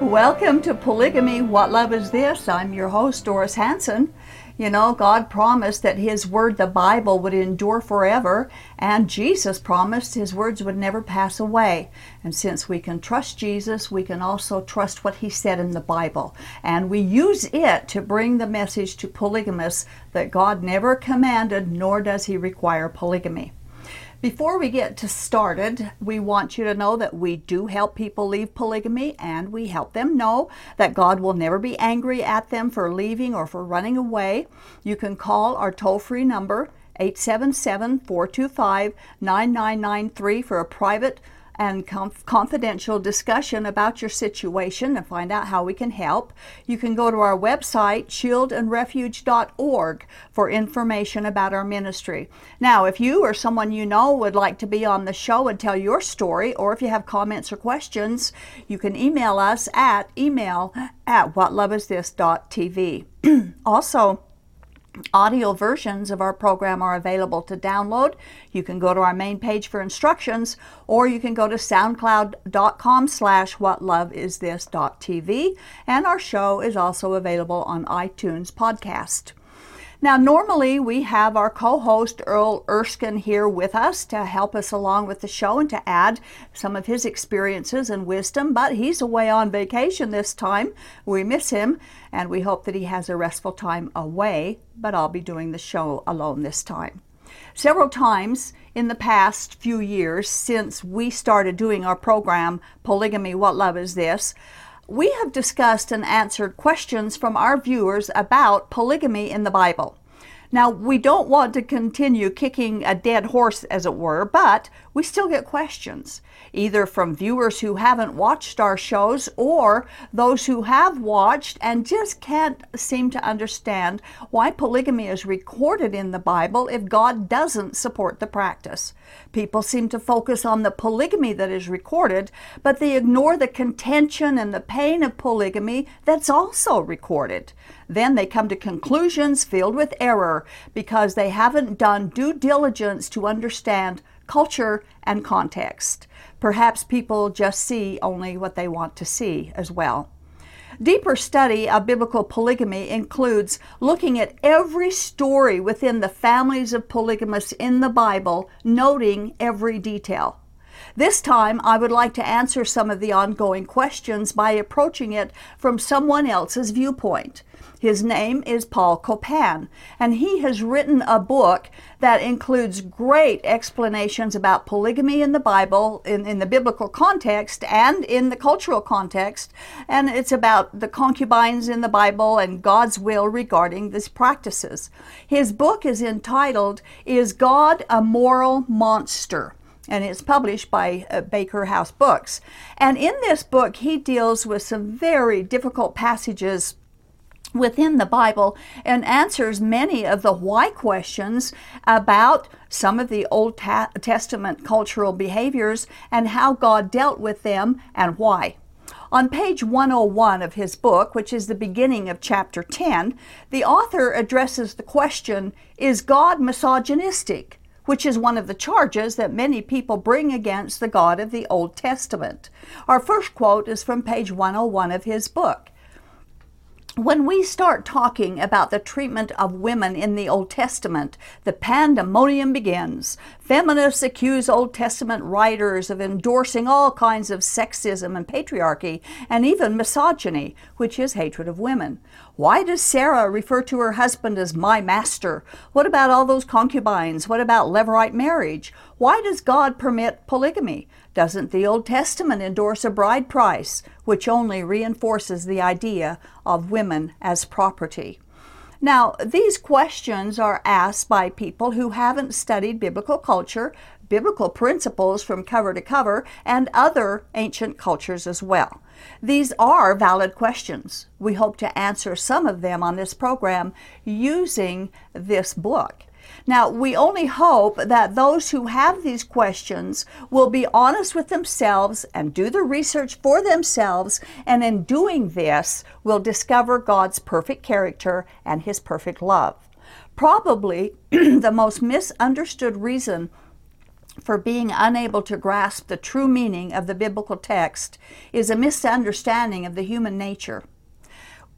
Welcome to Polygamy What Love Is This? I'm your host, Doris Hanson. You know, God promised that His Word, the Bible, would endure forever, and Jesus promised His words would never pass away. And since we can trust Jesus, we can also trust what He said in the Bible. And we use it to bring the message to polygamists that God never commanded, nor does He require polygamy. Before we get to started, we want you to know that we do help people leave polygamy and we help them know that God will never be angry at them for leaving or for running away. You can call our toll free number 877 425 9993 for a private and conf- confidential discussion about your situation and find out how we can help, you can go to our website, shieldandrefuge.org, for information about our ministry. Now, if you or someone you know would like to be on the show and tell your story, or if you have comments or questions, you can email us at email at whatloveisthis.tv. also, Audio versions of our program are available to download. You can go to our main page for instructions, or you can go to soundcloud.com slash whatloveisthis.tv, and our show is also available on iTunes Podcast. Now, normally we have our co host Earl Erskine here with us to help us along with the show and to add some of his experiences and wisdom, but he's away on vacation this time. We miss him and we hope that he has a restful time away, but I'll be doing the show alone this time. Several times in the past few years since we started doing our program, Polygamy What Love Is This, we have discussed and answered questions from our viewers about polygamy in the Bible. Now, we don't want to continue kicking a dead horse, as it were, but we still get questions, either from viewers who haven't watched our shows or those who have watched and just can't seem to understand why polygamy is recorded in the Bible if God doesn't support the practice. People seem to focus on the polygamy that is recorded, but they ignore the contention and the pain of polygamy that's also recorded. Then they come to conclusions filled with error because they haven't done due diligence to understand culture and context. Perhaps people just see only what they want to see as well. Deeper study of biblical polygamy includes looking at every story within the families of polygamists in the Bible, noting every detail. This time, I would like to answer some of the ongoing questions by approaching it from someone else's viewpoint. His name is Paul Copan, and he has written a book that includes great explanations about polygamy in the Bible, in, in the biblical context, and in the cultural context. And it's about the concubines in the Bible and God's will regarding these practices. His book is entitled, Is God a Moral Monster? and it's published by uh, Baker House Books. And in this book, he deals with some very difficult passages within the Bible and answers many of the why questions about some of the Old Ta- Testament cultural behaviors and how God dealt with them and why. On page 101 of his book, which is the beginning of chapter 10, the author addresses the question Is God misogynistic? which is one of the charges that many people bring against the God of the Old Testament. Our first quote is from page 101 of his book when we start talking about the treatment of women in the Old Testament, the pandemonium begins. Feminists accuse Old Testament writers of endorsing all kinds of sexism and patriarchy, and even misogyny, which is hatred of women. Why does Sarah refer to her husband as my master? What about all those concubines? What about levirate marriage? Why does God permit polygamy? Doesn't the Old Testament endorse a bride price, which only reinforces the idea of women as property? Now, these questions are asked by people who haven't studied biblical culture, biblical principles from cover to cover, and other ancient cultures as well. These are valid questions. We hope to answer some of them on this program using this book. Now, we only hope that those who have these questions will be honest with themselves and do the research for themselves, and in doing this, will discover God's perfect character and His perfect love. Probably the most misunderstood reason for being unable to grasp the true meaning of the biblical text is a misunderstanding of the human nature.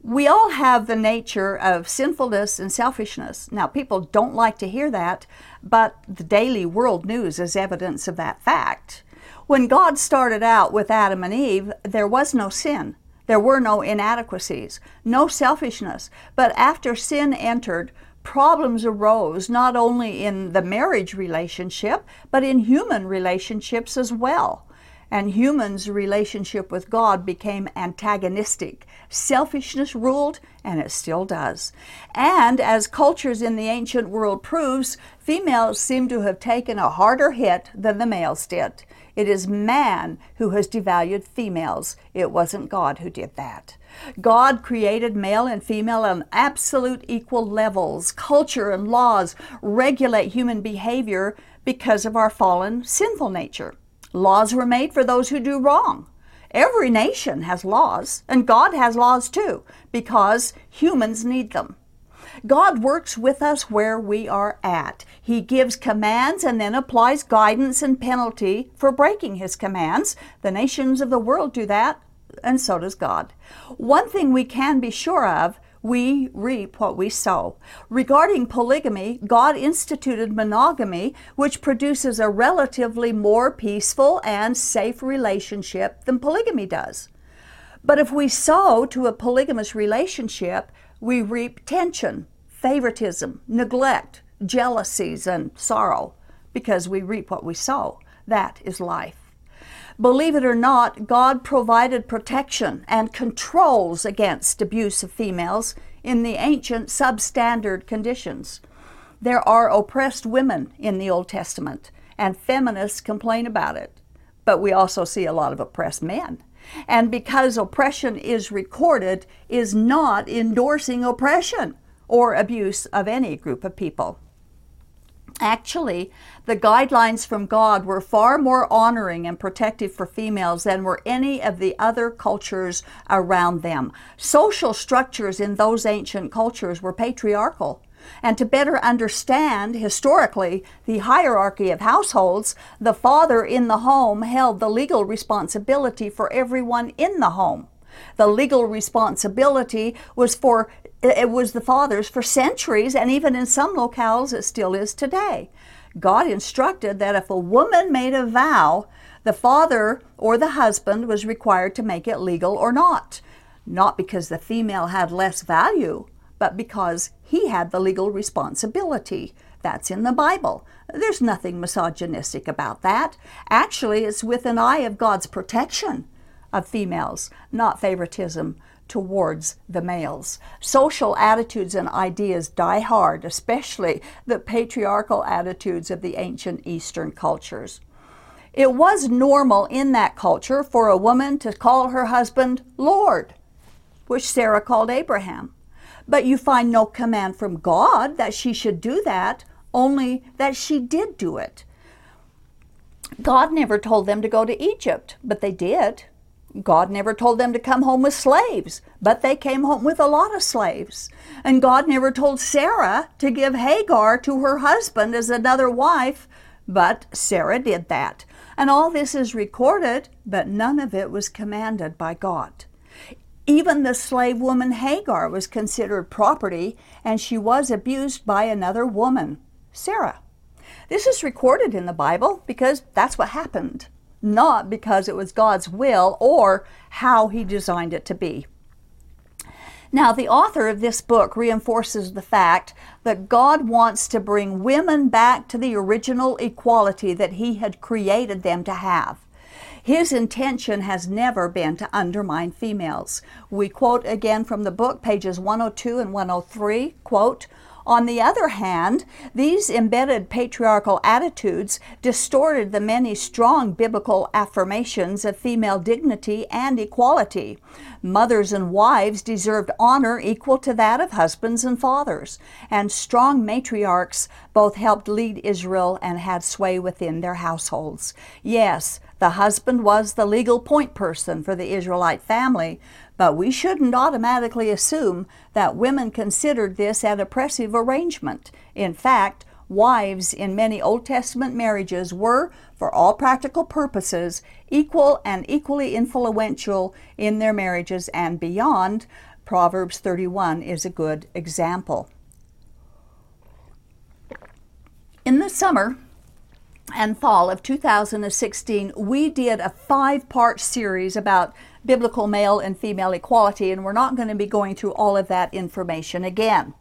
We all have the nature of sinfulness and selfishness. Now, people don't like to hear that, but the daily world news is evidence of that fact. When God started out with Adam and Eve, there was no sin. There were no inadequacies, no selfishness. But after sin entered, problems arose not only in the marriage relationship, but in human relationships as well and humans' relationship with God became antagonistic. Selfishness ruled, and it still does. And as cultures in the ancient world proves, females seem to have taken a harder hit than the males did. It is man who has devalued females. It wasn't God who did that. God created male and female on absolute equal levels. Culture and laws regulate human behavior because of our fallen sinful nature. Laws were made for those who do wrong. Every nation has laws, and God has laws too, because humans need them. God works with us where we are at. He gives commands and then applies guidance and penalty for breaking His commands. The nations of the world do that, and so does God. One thing we can be sure of we reap what we sow. Regarding polygamy, God instituted monogamy, which produces a relatively more peaceful and safe relationship than polygamy does. But if we sow to a polygamous relationship, we reap tension, favoritism, neglect, jealousies, and sorrow because we reap what we sow. That is life. Believe it or not, God provided protection and controls against abuse of females in the ancient substandard conditions. There are oppressed women in the Old Testament, and feminists complain about it. But we also see a lot of oppressed men. And because oppression is recorded, is not endorsing oppression or abuse of any group of people. Actually, the guidelines from God were far more honoring and protective for females than were any of the other cultures around them. Social structures in those ancient cultures were patriarchal. And to better understand historically the hierarchy of households, the father in the home held the legal responsibility for everyone in the home. The legal responsibility was for it was the father's for centuries, and even in some locales, it still is today. God instructed that if a woman made a vow, the father or the husband was required to make it legal or not. Not because the female had less value, but because he had the legal responsibility. That's in the Bible. There's nothing misogynistic about that. Actually, it's with an eye of God's protection of females, not favoritism towards the males. Social attitudes and ideas die hard, especially the patriarchal attitudes of the ancient Eastern cultures. It was normal in that culture for a woman to call her husband Lord, which Sarah called Abraham. But you find no command from God that she should do that, only that she did do it. God never told them to go to Egypt, but they did. God never told them to come home with slaves, but they came home with a lot of slaves. And God never told Sarah to give Hagar to her husband as another wife, but Sarah did that. And all this is recorded, but none of it was commanded by God. Even the slave woman Hagar was considered property, and she was abused by another woman, Sarah. This is recorded in the Bible because that's what happened not because it was God's will or how He designed it to be. Now, the author of this book reinforces the fact that God wants to bring women back to the original equality that He had created them to have. His intention has never been to undermine females. We quote again from the book, pages 102 and 103, quote, On the other hand, these embedded patriarchal attitudes distorted the many strong biblical affirmations of female dignity and equality. Mothers and wives deserved honor equal to that of husbands and fathers, and strong matriarchs both helped lead Israel and had sway within their households. Yes, the husband was the legal point person for the Israelite family, but we shouldn't automatically assume that women considered this an oppressive arrangement. In fact, wives in many Old Testament marriages were, for all practical purposes, equal and equally influential in their marriages and beyond. Proverbs 31 is a good example. In the summer, and fall of 2016, we did a five part series about biblical male and female equality, and we're not going to be going through all of that information again.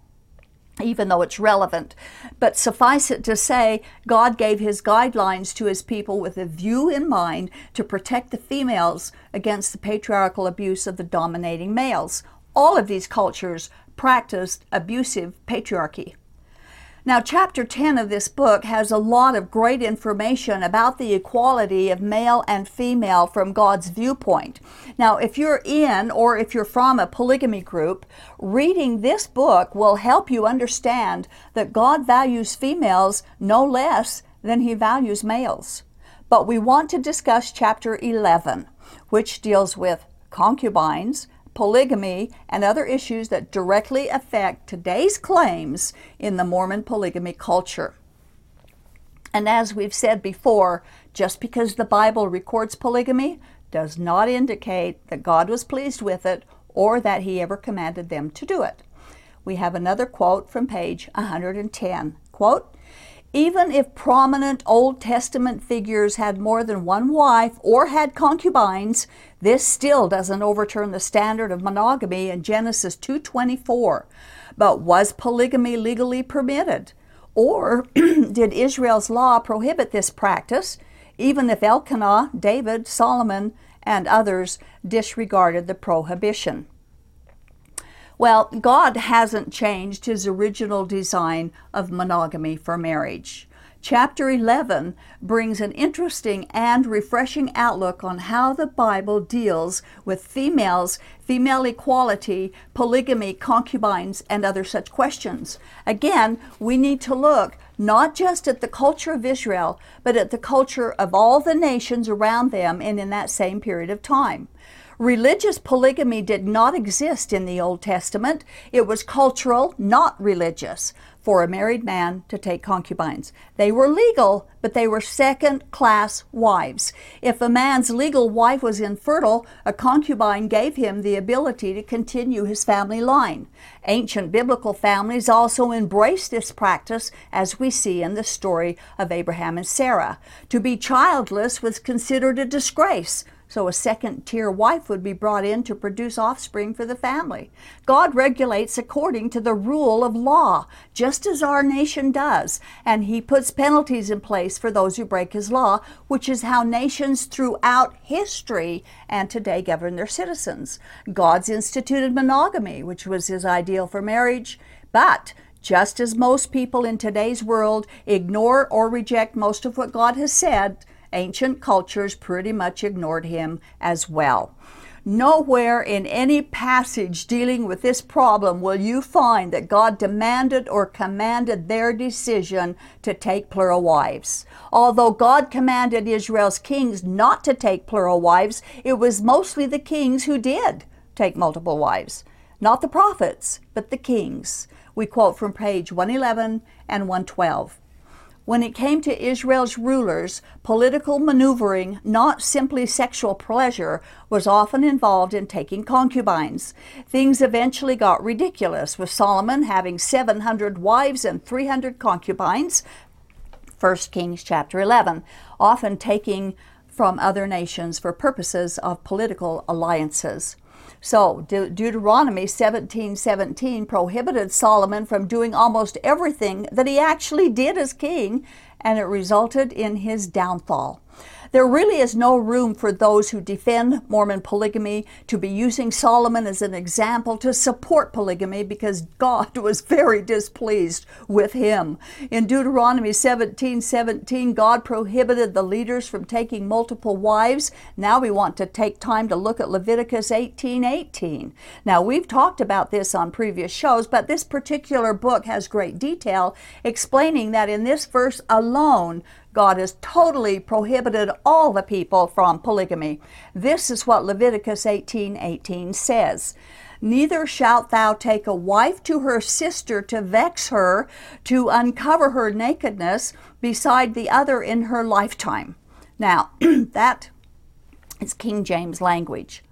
Even though it's relevant. But suffice it to say, God gave his guidelines to his people with a view in mind to protect the females against the patriarchal abuse of the dominating males. All of these cultures practiced abusive patriarchy. Now, chapter 10 of this book has a lot of great information about the equality of male and female from God's viewpoint. Now, if you're in or if you're from a polygamy group, reading this book will help you understand that God values females no less than he values males. But we want to discuss chapter 11, which deals with concubines, polygamy, and other issues that directly affect today's claims in the Mormon polygamy culture. And as we've said before, just because the Bible records polygamy does not indicate that God was pleased with it or that he ever commanded them to do it. We have another quote from page 110. Quote, even if prominent Old Testament figures had more than one wife or had concubines, this still doesn't overturn the standard of monogamy in Genesis 2:24. But was polygamy legally permitted? Or did Israel's law prohibit this practice, even if Elkanah, David, Solomon, and others disregarded the prohibition? Well, God hasn't changed his original design of monogamy for marriage. Chapter 11 brings an interesting and refreshing outlook on how the Bible deals with females, female equality, polygamy, concubines, and other such questions. Again, we need to look not just at the culture of Israel, but at the culture of all the nations around them and in that same period of time. Religious polygamy did not exist in the Old Testament. It was cultural, not religious, for a married man to take concubines. They were legal, but they were second class wives. If a man's legal wife was infertile, a concubine gave him the ability to continue his family line. Ancient biblical families also embraced this practice, as we see in the story of Abraham and Sarah. To be childless was considered a disgrace so a second tier wife would be brought in to produce offspring for the family. God regulates according to the rule of law, just as our nation does, and He puts penalties in place for those who break His law, which is how nations throughout history and today govern their citizens. God's instituted monogamy, which was His ideal for marriage, but just as most people in today's world ignore or reject most of what God has said, ancient cultures pretty much ignored him as well. Nowhere in any passage dealing with this problem will you find that God demanded or commanded their decision to take plural wives. Although God commanded Israel's kings not to take plural wives, it was mostly the kings who did take multiple wives. Not the prophets, but the kings. We quote from page 111 and 112. When it came to Israel's rulers, political maneuvering, not simply sexual pleasure, was often involved in taking concubines. Things eventually got ridiculous, with Solomon having 700 wives and 300 concubines, 1 Kings chapter 11, often taking from other nations for purposes of political alliances. So De- Deuteronomy 17:17 prohibited Solomon from doing almost everything that he actually did as king, and it resulted in his downfall. There really is no room for those who defend Mormon polygamy to be using Solomon as an example to support polygamy because God was very displeased with him. In Deuteronomy 17 17, God prohibited the leaders from taking multiple wives. Now we want to take time to look at Leviticus 18 18. Now we've talked about this on previous shows, but this particular book has great detail explaining that in this verse alone, God has totally prohibited all the people from polygamy. This is what Leviticus 18 18 says. Neither shalt thou take a wife to her sister to vex her, to uncover her nakedness, beside the other in her lifetime. Now, that is King James language.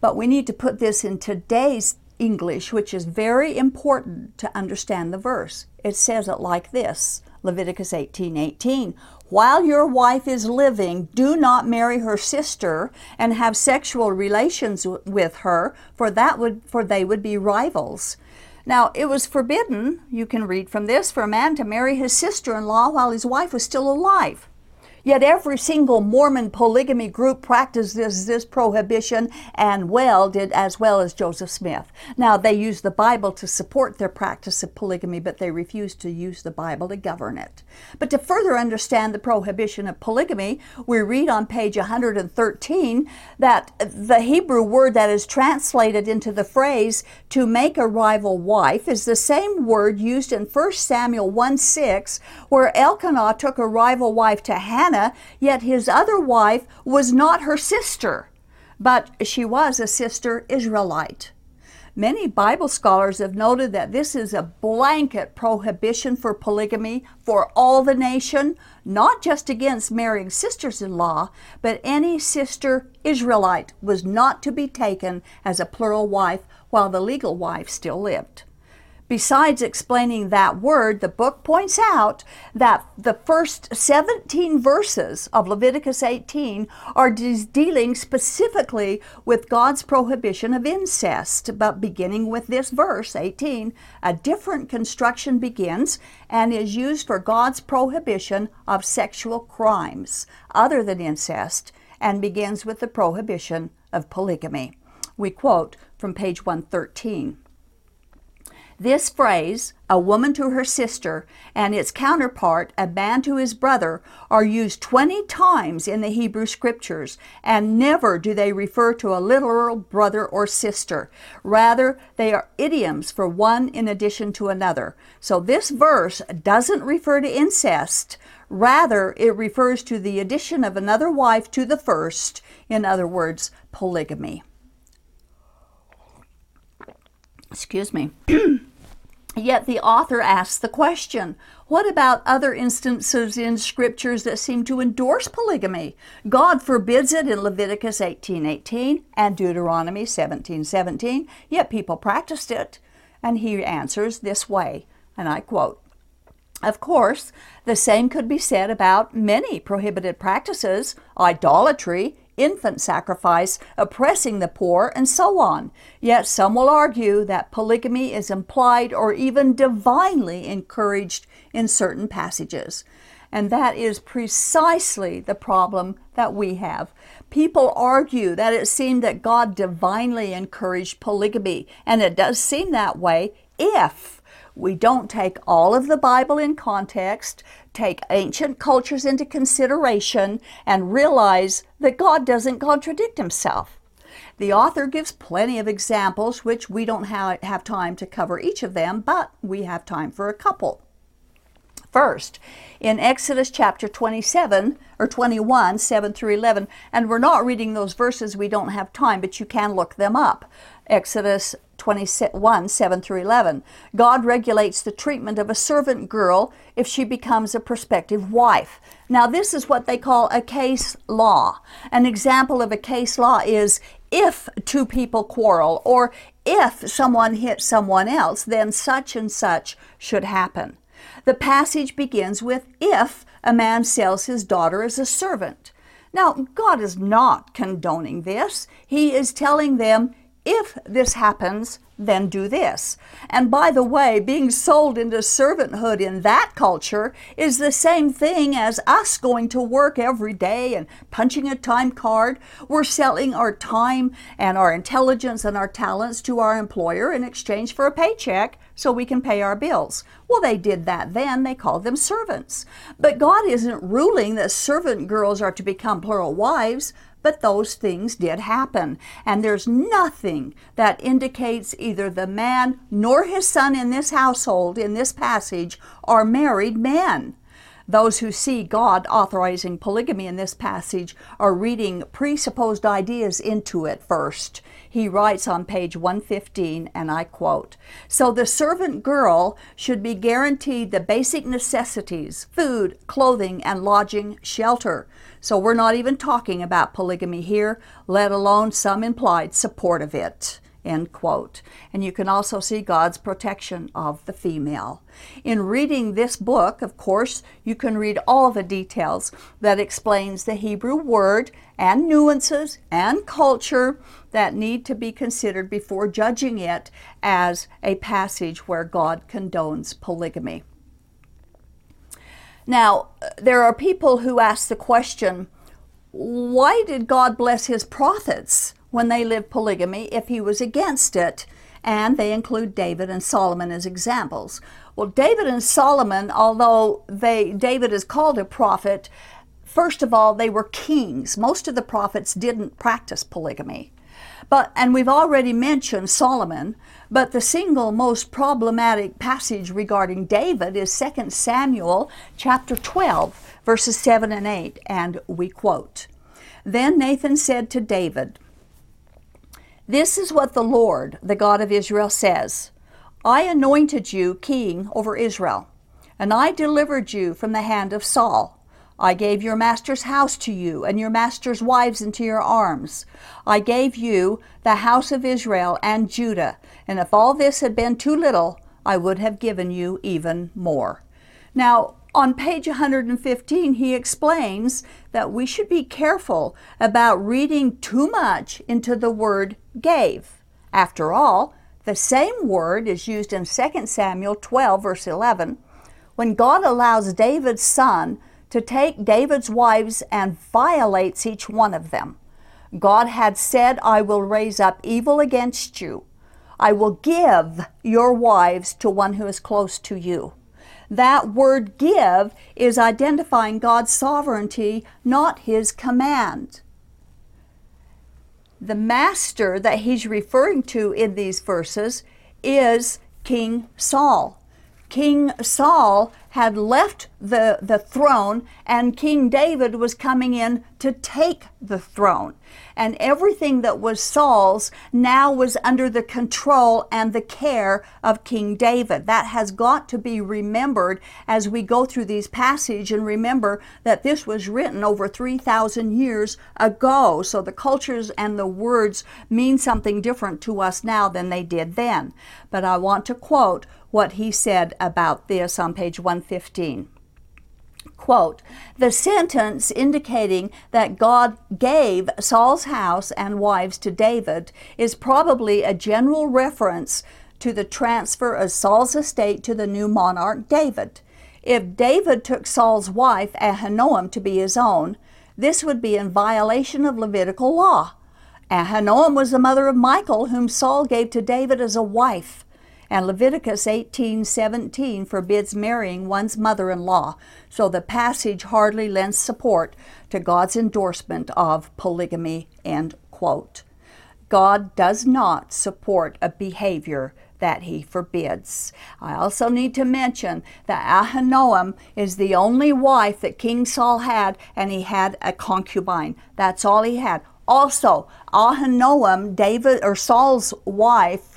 But we need to put this in today's English, which is very important to understand the verse. It says it like this Leviticus 18 18. While your wife is living, do not marry her sister and have sexual relations with her, for that would for they would be rivals. Now, it was forbidden, you can read from this, for a man to marry his sister in law while his wife was still alive. Yet every single Mormon polygamy group practiced this, this prohibition and well did as well as Joseph Smith. Now they use the Bible to support their practice of polygamy, but they refuse to use the Bible to govern it. But to further understand the prohibition of polygamy, we read on page 113 that the Hebrew word that is translated into the phrase to make a rival wife is the same word used in 1 Samuel 1 6, where Elkanah took a rival wife to Hannah Hannah, yet his other wife was not her sister, but she was a sister Israelite. Many Bible scholars have noted that this is a blanket prohibition for polygamy for all the nation, not just against marrying sisters in law, but any sister Israelite was not to be taken as a plural wife while the legal wife still lived. Besides explaining that word, the book points out that the first 17 verses of Leviticus 18 are dealing specifically with God's prohibition of incest. But beginning with this verse 18, a different construction begins and is used for God's prohibition of sexual crimes other than incest and begins with the prohibition of polygamy. We quote from page 113. This phrase, a woman to her sister, and its counterpart, a man to his brother, are used 20 times in the Hebrew scriptures, and never do they refer to a literal brother or sister. Rather, they are idioms for one in addition to another. So this verse doesn't refer to incest. Rather, it refers to the addition of another wife to the first, in other words, polygamy. Excuse me. Yet the author asks the question what about other instances in scriptures that seem to endorse polygamy? God forbids it in Leviticus 18:18 and Deuteronomy 17:17, yet people practiced it. And he answers this way, and I quote of course, the same could be said about many prohibited practices, idolatry, infant sacrifice, oppressing the poor, and so on. Yet some will argue that polygamy is implied or even divinely encouraged in certain passages. And that is precisely the problem that we have. People argue that it seemed that God divinely encouraged polygamy, and it does seem that way if we don't take all of the Bible in context, take ancient cultures into consideration, and realize that God doesn't contradict himself. The author gives plenty of examples, which we don't have time to cover each of them, but we have time for a couple. First, in Exodus chapter 27 or 21, 7 through 11, and we're not reading those verses, we don't have time, but you can look them up. Exodus 21, 7 through 11. God regulates the treatment of a servant girl if she becomes a prospective wife. Now, this is what they call a case law. An example of a case law is if two people quarrel or if someone hits someone else, then such and such should happen. The passage begins with if a man sells his daughter as a servant. Now, God is not condoning this. He is telling them if this happens, then do this. And by the way, being sold into servanthood in that culture is the same thing as us going to work every day and punching a time card. We're selling our time and our intelligence and our talents to our employer in exchange for a paycheck so we can pay our bills. Well, they did that then. They called them servants. But God isn't ruling that servant girls are to become plural wives. But those things did happen. And there's nothing that indicates either the man nor his son in this household, in this passage, are married men. Those who see God authorizing polygamy in this passage are reading presupposed ideas into it first. He writes on page 115, and I quote So the servant girl should be guaranteed the basic necessities food, clothing, and lodging, shelter. So we're not even talking about polygamy here, let alone some implied support of it. End quote. And you can also see God's protection of the female. In reading this book, of course, you can read all the details that explains the Hebrew word and nuances and culture that need to be considered before judging it as a passage where God condones polygamy. Now, there are people who ask the question why did God bless his prophets when they lived polygamy if he was against it? And they include David and Solomon as examples. Well, David and Solomon, although they David is called a prophet, first of all, they were kings. Most of the prophets didn't practice polygamy. But and we've already mentioned Solomon, but the single most problematic passage regarding David is 2 Samuel chapter 12 verses 7 and 8 and we quote Then Nathan said to David This is what the Lord, the God of Israel says I anointed you king over Israel and I delivered you from the hand of Saul I gave your master's house to you, and your master's wives into your arms. I gave you the house of Israel and Judah, and if all this had been too little, I would have given you even more. Now, on page 115, he explains that we should be careful about reading too much into the word gave. After all, the same word is used in 2 Samuel 12, verse 11, when God allows David's son to take David's wives and violates each one of them. God had said, I will raise up evil against you. I will give your wives to one who is close to you. That word give is identifying God's sovereignty, not his command. The master that he's referring to in these verses is King Saul. King Saul had left the, the throne, and King David was coming in to take the throne. And everything that was Saul's now was under the control and the care of King David. That has got to be remembered as we go through these passages and remember that this was written over 3,000 years ago. So the cultures and the words mean something different to us now than they did then. But I want to quote what he said about this on page 115. Quote, the sentence indicating that God gave Saul's house and wives to David is probably a general reference to the transfer of Saul's estate to the new monarch David. If David took Saul's wife Ahinoam to be his own, this would be in violation of Levitical law. Ahinoam was the mother of Michal, whom Saul gave to David as a wife and Leviticus 18:17 forbids marrying one's mother-in-law. So the passage hardly lends support to God's endorsement of polygamy end quote. God does not support a behavior that he forbids. I also need to mention that Ahinoam is the only wife that King Saul had, and he had a concubine. That's all he had. Also, Ahinoam, David or Saul's wife,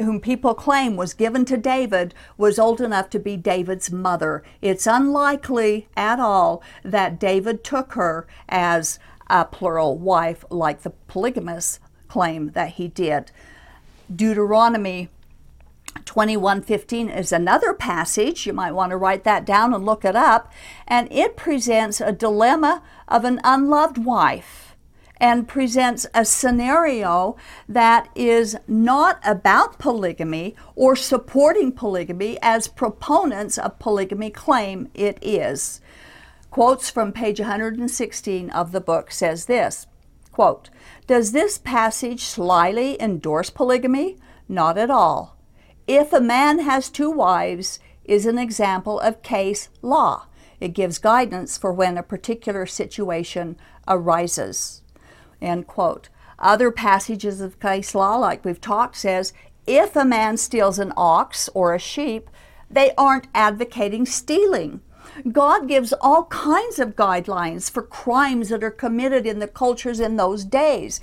whom people claim was given to David, was old enough to be David's mother. It's unlikely at all that David took her as a plural wife, like the polygamists claim that he did. Deuteronomy 21:15 is another passage you might want to write that down and look it up and it presents a dilemma of an unloved wife and presents a scenario that is not about polygamy or supporting polygamy as proponents of polygamy claim it is. Quotes from page 116 of the book says this quote, Does this passage slyly endorse polygamy? Not at all. If a man has two wives, is an example of case law. It gives guidance for when a particular situation arises. End quote. Other passages of case law, like we've talked, says if a man steals an ox or a sheep, they aren't advocating stealing. God gives all kinds of guidelines for crimes that are committed in the cultures in those days.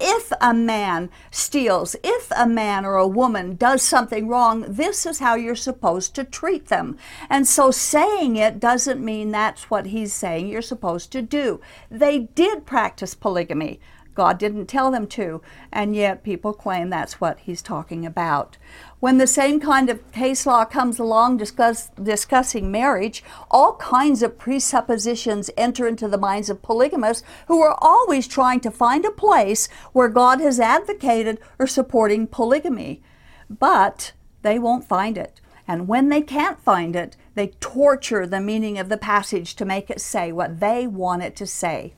If a man steals, if a man or a woman does something wrong, this is how you're supposed to treat them. And so saying it doesn't mean that's what he's saying you're supposed to do. They did practice polygamy. God didn't tell them to, and yet people claim that's what he's talking about. When the same kind of case law comes along discuss, discussing marriage, all kinds of presuppositions enter into the minds of polygamists who are always trying to find a place where God has advocated or supporting polygamy. But they won't find it. And when they can't find it, they torture the meaning of the passage to make it say what they want it to say.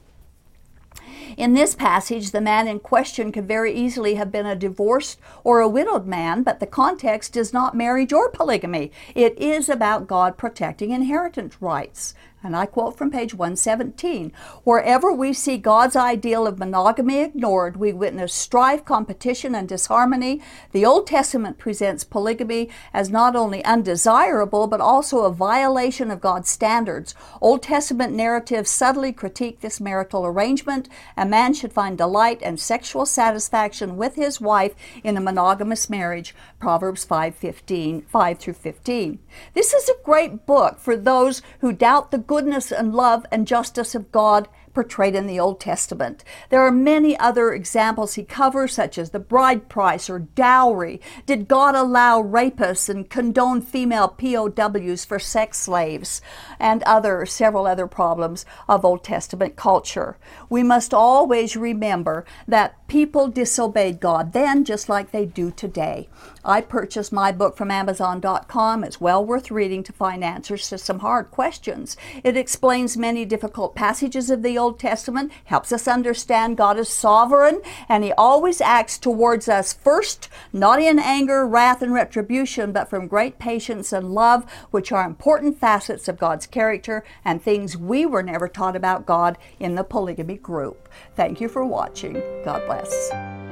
In this passage, the man in question could very easily have been a divorced or a widowed man, but the context is not marriage or polygamy. It is about God protecting inheritance rights. And I quote from page 117 Wherever we see God's ideal of monogamy ignored, we witness strife, competition, and disharmony. The Old Testament presents polygamy as not only undesirable, but also a violation of God's standards. Old Testament narratives subtly critique this marital arrangement. A man should find delight and sexual satisfaction with his wife in a monogamous marriage. Proverbs 5, 15, 5 through 15. This is a great book for those who doubt the goodness and love and justice of God portrayed in the Old Testament. There are many other examples he covers, such as the bride price or dowry. Did God allow rapists and condone female POWs for sex slaves? And other, several other problems of Old Testament culture. We must always remember that people disobeyed God then just like they do today. I purchased my book from Amazon.com. It's well worth reading to find answers to some hard questions. It explains many difficult passages of the Old Testament, helps us understand God is sovereign, and He always acts towards us first, not in anger, wrath, and retribution, but from great patience and love, which are important facets of God's character and things we were never taught about God in the polygamy group. Thank you for watching. God bless.